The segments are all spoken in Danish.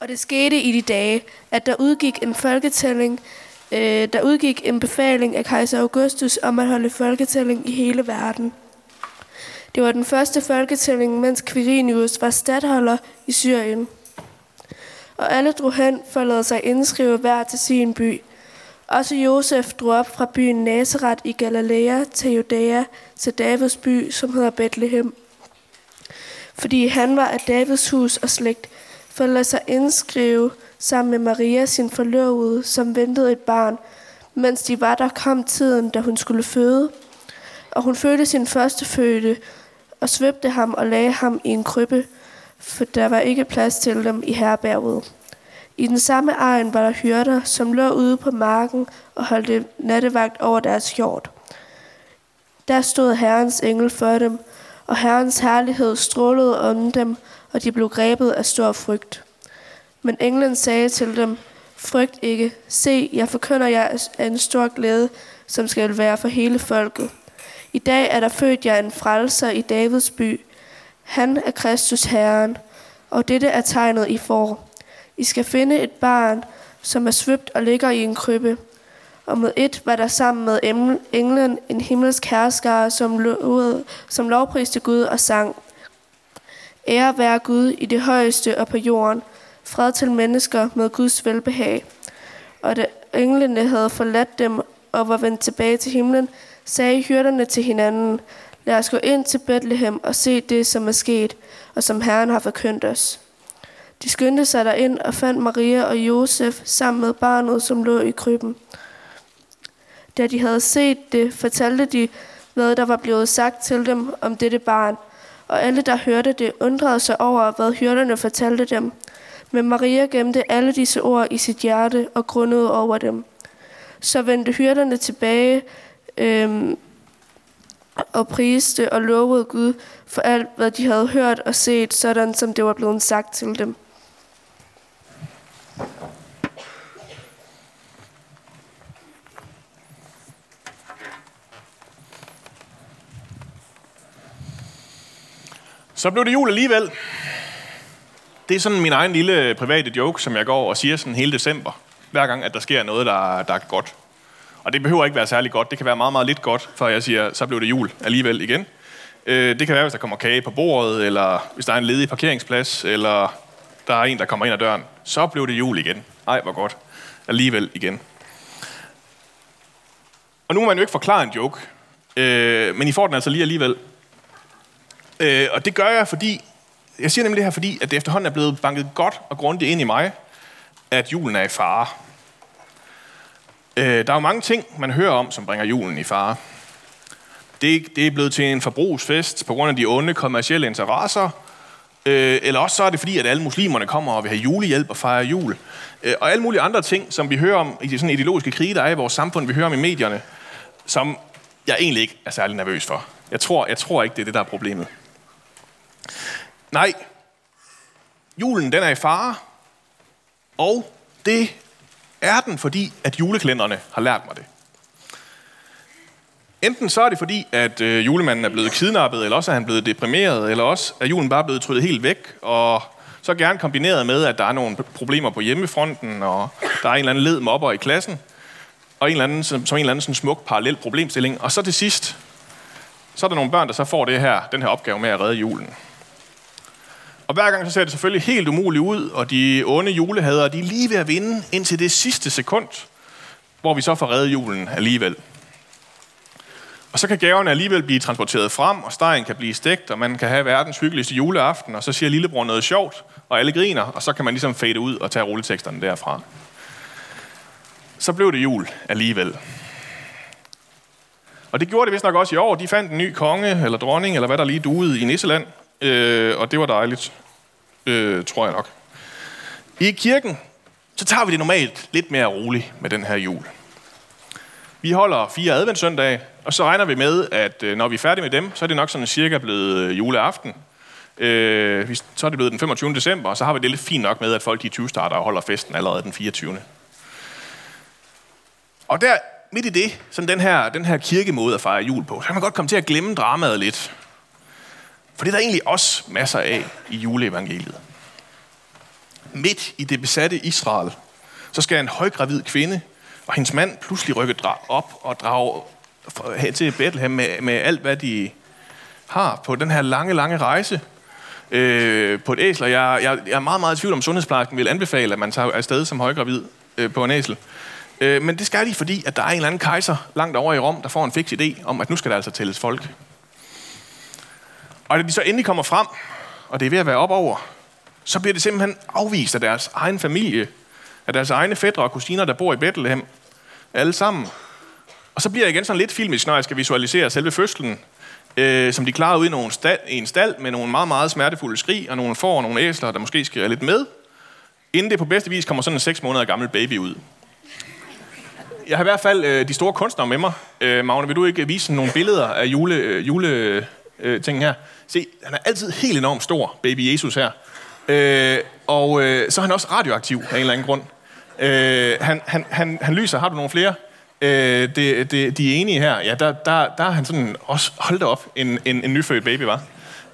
Og det skete i de dage, at der udgik en folketælling, øh, der udgik en befaling af kejser Augustus om at holde folketælling i hele verden. Det var den første folketælling, mens Quirinius var stadholder i Syrien. Og alle drog hen for at lade sig indskrive hver til sin by. Også Josef drog op fra byen Nazareth i Galilea til Judæa til Davids by, som hedder Bethlehem. Fordi han var af Davids hus og slægt, for at lade sig indskrive sammen med Maria, sin forlovede, som ventede et barn. Mens de var der, kom tiden, da hun skulle føde. Og hun fødte sin første fødte, og svøbte ham og lagde ham i en krybbe, for der var ikke plads til dem i herberget. I den samme egen var der hyrder, som lå ude på marken og holdte nattevagt over deres hjort. Der stod Herrens engel for dem, og Herrens herlighed strålede om dem, og de blev grebet af stor frygt. Men englen sagde til dem, frygt ikke, se, jeg forkynder jer af en stor glæde, som skal være for hele folket. I dag er der født jer en frelser i Davids by. Han er Kristus Herren, og dette er tegnet i for. I skal finde et barn, som er svøbt og ligger i en krybbe. Og med et var der sammen med englen en himmelsk herskare, som, lovede, som lovpriste Gud og sang. Ære være Gud i det højeste og på jorden. Fred til mennesker med Guds velbehag. Og da englene havde forladt dem og var vendt tilbage til himlen, sagde hyrderne til hinanden, lad os gå ind til Bethlehem og se det, som er sket, og som Herren har forkyndt os. De skyndte sig derind og fandt Maria og Josef sammen med barnet, som lå i krybben. Da de havde set det, fortalte de, hvad der var blevet sagt til dem om dette barn, og alle, der hørte det, undrede sig over, hvad hyrderne fortalte dem. Men Maria gemte alle disse ord i sit hjerte og grundede over dem. Så vendte hyrderne tilbage øhm, og priste og lovede Gud for alt, hvad de havde hørt og set, sådan som det var blevet sagt til dem. Så blev det jul alligevel. Det er sådan min egen lille private joke, som jeg går og siger sådan hele december. Hver gang, at der sker noget, der, der er godt. Og det behøver ikke være særlig godt. Det kan være meget, meget lidt godt, før jeg siger, så blev det jul alligevel igen. Øh, det kan være, hvis der kommer kage på bordet, eller hvis der er en ledig parkeringsplads, eller der er en, der kommer ind ad døren. Så blev det jul igen. Ej, hvor godt. Alligevel igen. Og nu må man jo ikke forklare en joke, øh, men I får den altså lige alligevel. Øh, og det gør jeg, fordi... Jeg siger nemlig det her, fordi at det efterhånden er blevet banket godt og grundigt ind i mig, at julen er i fare. Øh, der er jo mange ting, man hører om, som bringer julen i fare. Det, det er blevet til en forbrugsfest på grund af de onde kommercielle interesser, øh, eller også så er det fordi, at alle muslimerne kommer og vil have julehjælp og fejre jul. Øh, og alle mulige andre ting, som vi hører om i de sådan ideologiske krige, der er i vores samfund, vi hører om i medierne, som jeg egentlig ikke er særlig nervøs for. Jeg tror, jeg tror ikke, det er det, der er problemet. Nej, julen den er i fare, og det er den, fordi at juleklænderne har lært mig det. Enten så er det fordi, at øh, julemanden er blevet kidnappet, eller også er han blevet deprimeret, eller også er julen bare blevet tryllet helt væk, og så gerne kombineret med, at der er nogle problemer på hjemmefronten, og der er en eller anden led mobber i klassen, og en eller anden, som, som en eller anden sådan smuk parallel problemstilling. Og så til sidst, så er der nogle børn, der så får det her, den her opgave med at redde julen. Og hver gang så ser det selvfølgelig helt umuligt ud, og de onde julehader, de er lige ved at vinde indtil det sidste sekund, hvor vi så får reddet julen alligevel. Og så kan gaverne alligevel blive transporteret frem, og stegen kan blive stegt, og man kan have verdens hyggeligste juleaften, og så siger lillebror noget sjovt, og alle griner, og så kan man ligesom fade ud og tage rulleteksterne derfra. Så blev det jul alligevel. Og det gjorde det vist nok også i år. De fandt en ny konge, eller dronning, eller hvad der lige duede i Nisseland, øh, og det var dejligt, øh, tror jeg nok. I kirken, så tager vi det normalt lidt mere roligt med den her jul. Vi holder fire adventssøndage, og så regner vi med, at øh, når vi er færdige med dem, så er det nok sådan cirka blevet øh, juleaften. Øh, så er det blevet den 25. december, og så har vi det lidt fint nok med, at folk de 20 starter og holder festen allerede den 24. Og der midt i det, sådan den her, den her kirkemåde at fejre jul på, så kan man godt komme til at glemme dramaet lidt. For det er der egentlig også masser af i juleevangeliet. midt i det besatte Israel, så skal en højgravid kvinde og hendes mand pludselig rykke op og drage hen til Bethlehem med, med alt, hvad de har på den her lange, lange rejse øh, på et æsel. Jeg, jeg, jeg er meget, meget i tvivl om, sundhedsplejersken vil anbefale, at man tager afsted som højgravid øh, på en æsel. Øh, men det skal de, fordi at der er en eller anden kejser langt over i Rom, der får en fix idé om, at nu skal der altså tælles folk. Og da de så endelig kommer frem, og det er ved at være op over, så bliver det simpelthen afvist af deres egen familie, af deres egne fædre og kusiner, der bor i Bethlehem, alle sammen. Og så bliver jeg igen sådan lidt filmisk, når jeg skal visualisere selve fødslen, øh, som de klarer ud i, nogle stald, i en stald med nogle meget, meget smertefulde skrig, og nogle får og nogle æsler, der måske skriger lidt med, inden det på bedste vis kommer sådan en 6 måneder gammel baby ud. Jeg har i hvert fald øh, de store kunstnere med mig. Øh, Magne, vil du ikke vise nogle billeder af jule, øh, jule øh, ting her? Se, han er altid helt enormt stor, baby Jesus her. Øh, og øh, så er han også radioaktiv af en eller anden grund. Øh, han, han, han, han lyser. Har du nogle flere? Øh, det, det, de er enige her. Ja, der, der, der er han sådan også holdt op, en, en, en nyfødt baby, var.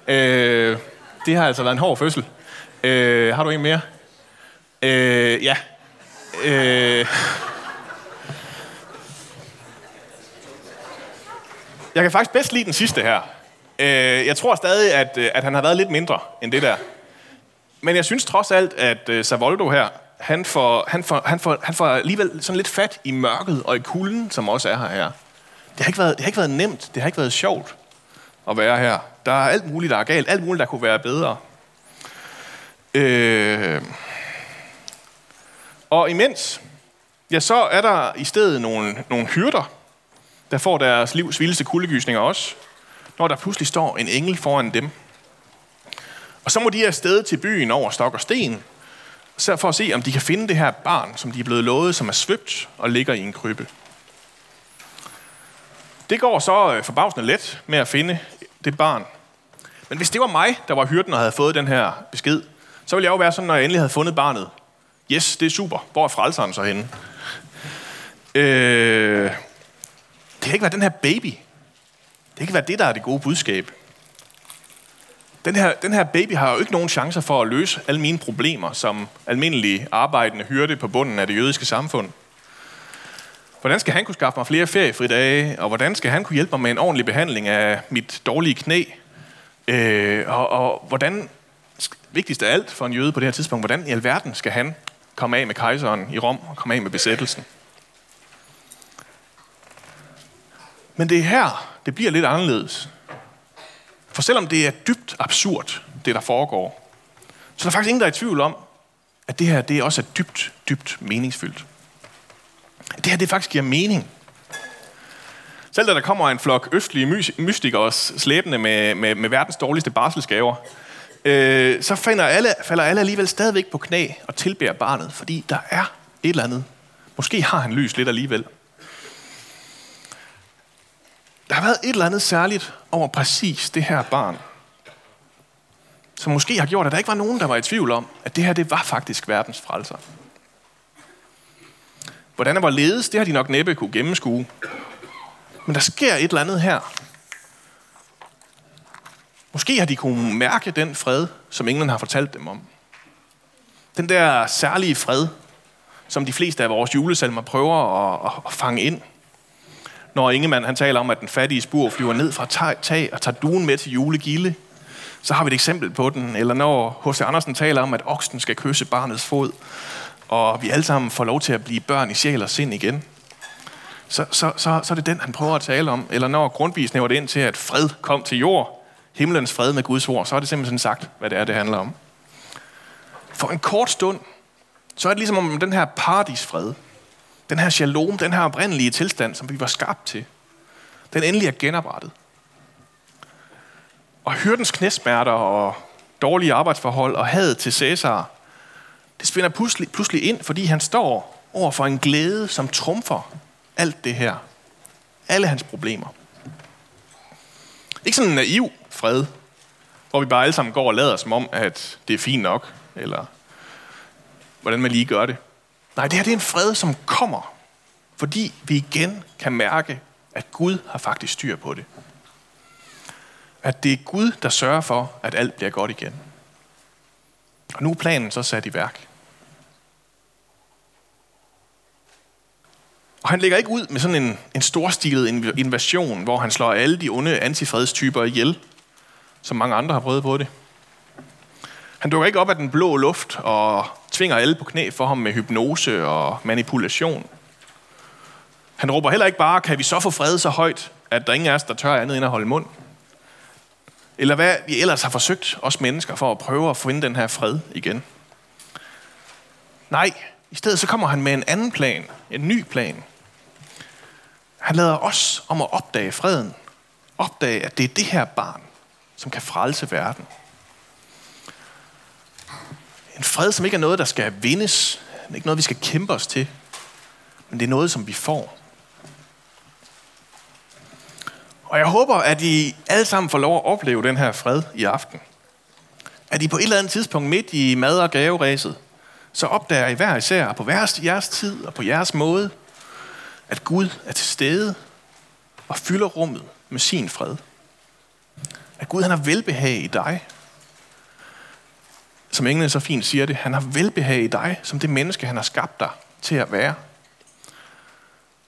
Øh, det har altså været en hård fødsel. Øh, har du en mere? Øh, ja. Øh, jeg kan faktisk bedst lide den sidste her. Øh, jeg tror stadig, at, øh, at han har været lidt mindre end det der. Men jeg synes trods alt, at øh, uh, Savoldo her, han får, han, får, han, får, han får alligevel sådan lidt fat i mørket og i kulden, som også er her. her. Det har, ikke været, det har ikke været nemt, det har ikke været sjovt at være her. Der er alt muligt, der er galt, alt muligt, der kunne være bedre. Øh, og imens, ja, så er der i stedet nogle, nogle hyrder, der får deres livs vildeste kuldegysninger også, når der pludselig står en engel foran dem. Og så må de afsted til byen over stok og sten, for at se, om de kan finde det her barn, som de er blevet lovet, som er svøbt og ligger i en krybbe. Det går så øh, forbavsende let med at finde det barn. Men hvis det var mig, der var hyrden og havde fået den her besked, så ville jeg jo være sådan, når jeg endelig havde fundet barnet. Yes, det er super. Hvor er frelseren så henne? Øh, det kan ikke være den her baby. Det kan være det, der er det gode budskab den her, den her baby har jo ikke nogen chancer for at løse alle mine problemer som almindelig arbejdende hyrde på bunden af det jødiske samfund. Hvordan skal han kunne skaffe mig flere feriefridage, og hvordan skal han kunne hjælpe mig med en ordentlig behandling af mit dårlige knæ? Øh, og, og hvordan, vigtigst af alt for en jøde på det her tidspunkt, hvordan i alverden skal han komme af med kejseren i Rom og komme af med besættelsen? Men det er her, det bliver lidt anderledes. For selvom det er dybt absurd, det der foregår, så er der faktisk ingen, der er i tvivl om, at det her det også er dybt, dybt meningsfyldt. Det her det faktisk giver mening. Selv da der kommer en flok østlige mystikere slæbende med, med, med verdens dårligste barselsgaver, øh, så falder alle, falder alle alligevel stadigvæk på knæ og tilbærer barnet, fordi der er et eller andet. Måske har han lys lidt alligevel. Der har været et eller andet særligt over præcis det her barn, som måske har gjort, at der ikke var nogen, der var i tvivl om, at det her det var faktisk verdens frelser. Hvordan det var ledes, det har de nok næppe kunne gennemskue. Men der sker et eller andet her. Måske har de kunne mærke den fred, som ingen har fortalt dem om. Den der særlige fred, som de fleste af vores julesalmer prøver at, at fange ind – når Ingemann han taler om, at den fattige spur flyver ned fra tag og tager duen med til julegilde, så har vi et eksempel på den. Eller når H.C. Andersen taler om, at oksen skal kysse barnets fod, og vi alle sammen får lov til at blive børn i sjæl og sind igen, så, så, så, så er det den, han prøver at tale om. Eller når Grundtvig snæver det ind til, at fred kom til jord, himlens fred med Guds ord, så er det simpelthen sagt, hvad det er, det handler om. For en kort stund, så er det ligesom om den her paradisfred, den her shalom, den her oprindelige tilstand, som vi var skabt til, den endelig er genoprettet. Og hyrdens knæsmerter og dårlige arbejdsforhold og had til Cæsar, det spænder pludselig, pludselig ind, fordi han står over for en glæde, som trumfer alt det her. Alle hans problemer. Ikke sådan en naiv fred, hvor vi bare alle sammen går og lader som om, at det er fint nok, eller hvordan man lige gør det. Nej, det her det er en fred, som kommer, fordi vi igen kan mærke, at Gud har faktisk styr på det. At det er Gud, der sørger for, at alt bliver godt igen. Og nu er planen så sat i værk. Og han lægger ikke ud med sådan en, en storstilet invasion, hvor han slår alle de onde antifredstyper ihjel, som mange andre har prøvet på det. Han dukker ikke op af den blå luft og tvinger alle på knæ for ham med hypnose og manipulation. Han råber heller ikke bare, kan vi så få fred så højt, at der ingen af os, der tør andet end at holde mund. Eller hvad vi ellers har forsøgt, os mennesker, for at prøve at finde den her fred igen. Nej, i stedet så kommer han med en anden plan, en ny plan. Han lader os om at opdage freden. Opdage, at det er det her barn, som kan frelse verden. En fred, som ikke er noget, der skal vindes. Det er ikke noget, vi skal kæmpe os til. Men det er noget, som vi får. Og jeg håber, at I alle sammen får lov at opleve den her fred i aften. At I på et eller andet tidspunkt midt i mad- og gaveræset, så opdager I hver især på jeres tid og på jeres måde, at Gud er til stede og fylder rummet med sin fred. At Gud han har velbehag i dig. Som englene så fint siger det, han har velbehag i dig, som det menneske, han har skabt dig til at være.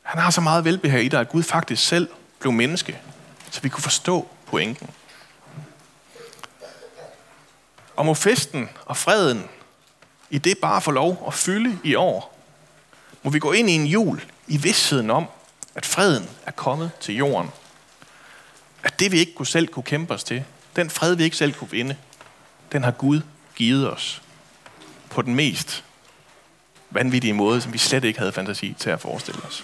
Han har så meget velbehag i dig, at Gud faktisk selv blev menneske, så vi kunne forstå pointen. Og må festen og freden i det bare få lov at fylde i år. Må vi gå ind i en jul i vidstheden om, at freden er kommet til jorden. At det vi ikke selv kunne kæmpe os til, den fred vi ikke selv kunne vinde, den har Gud givet os på den mest vanvittige måde, som vi slet ikke havde fantasi til at forestille os.